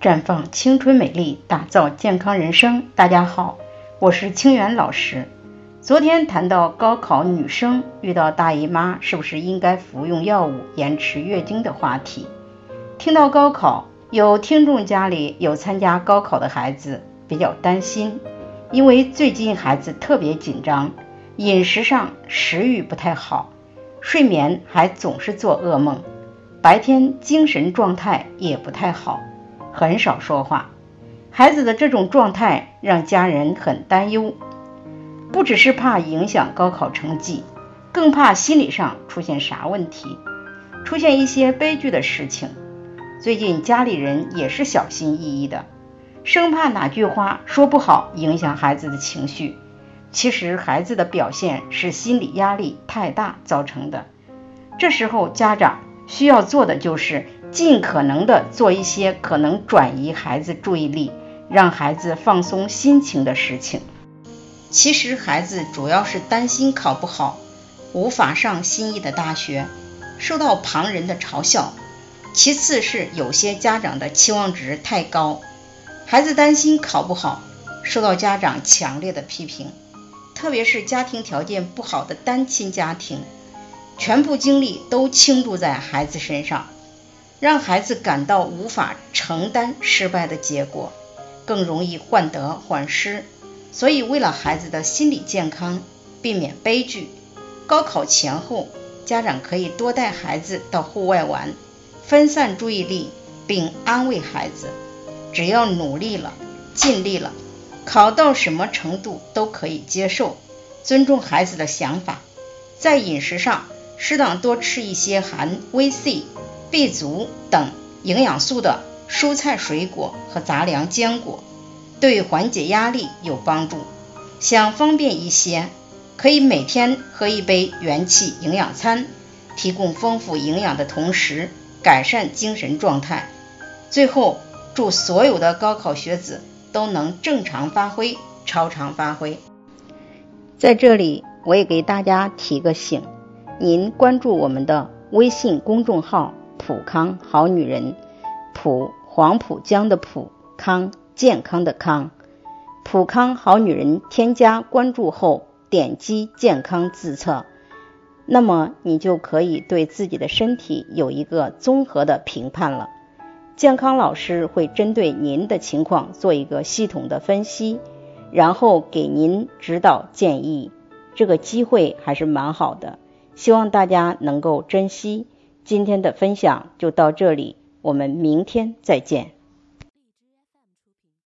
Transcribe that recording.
绽放青春美丽，打造健康人生。大家好，我是清源老师。昨天谈到高考女生遇到大姨妈，是不是应该服用药物延迟月经的话题？听到高考，有听众家里有参加高考的孩子，比较担心，因为最近孩子特别紧张，饮食上食欲不太好，睡眠还总是做噩梦，白天精神状态也不太好。很少说话，孩子的这种状态让家人很担忧，不只是怕影响高考成绩，更怕心理上出现啥问题，出现一些悲剧的事情。最近家里人也是小心翼翼的，生怕哪句话说不好影响孩子的情绪。其实孩子的表现是心理压力太大造成的，这时候家长需要做的就是。尽可能的做一些可能转移孩子注意力、让孩子放松心情的事情。其实孩子主要是担心考不好，无法上心仪的大学，受到旁人的嘲笑；其次是有些家长的期望值太高，孩子担心考不好，受到家长强烈的批评。特别是家庭条件不好的单亲家庭，全部精力都倾注在孩子身上。让孩子感到无法承担失败的结果，更容易患得患失。所以，为了孩子的心理健康，避免悲剧，高考前后，家长可以多带孩子到户外玩，分散注意力，并安慰孩子：只要努力了，尽力了，考到什么程度都可以接受。尊重孩子的想法，在饮食上适当多吃一些含维 C。B 族等营养素的蔬菜、水果和杂粮、坚果，对缓解压力有帮助。想方便一些，可以每天喝一杯元气营养餐，提供丰富营养的同时，改善精神状态。最后，祝所有的高考学子都能正常发挥、超常发挥。在这里，我也给大家提个醒：您关注我们的微信公众号。普康好女人，普黄浦江的普康健康的康，普康好女人添加关注后，点击健康自测，那么你就可以对自己的身体有一个综合的评判了。健康老师会针对您的情况做一个系统的分析，然后给您指导建议。这个机会还是蛮好的，希望大家能够珍惜。今天的分享就到这里，我们明天再见。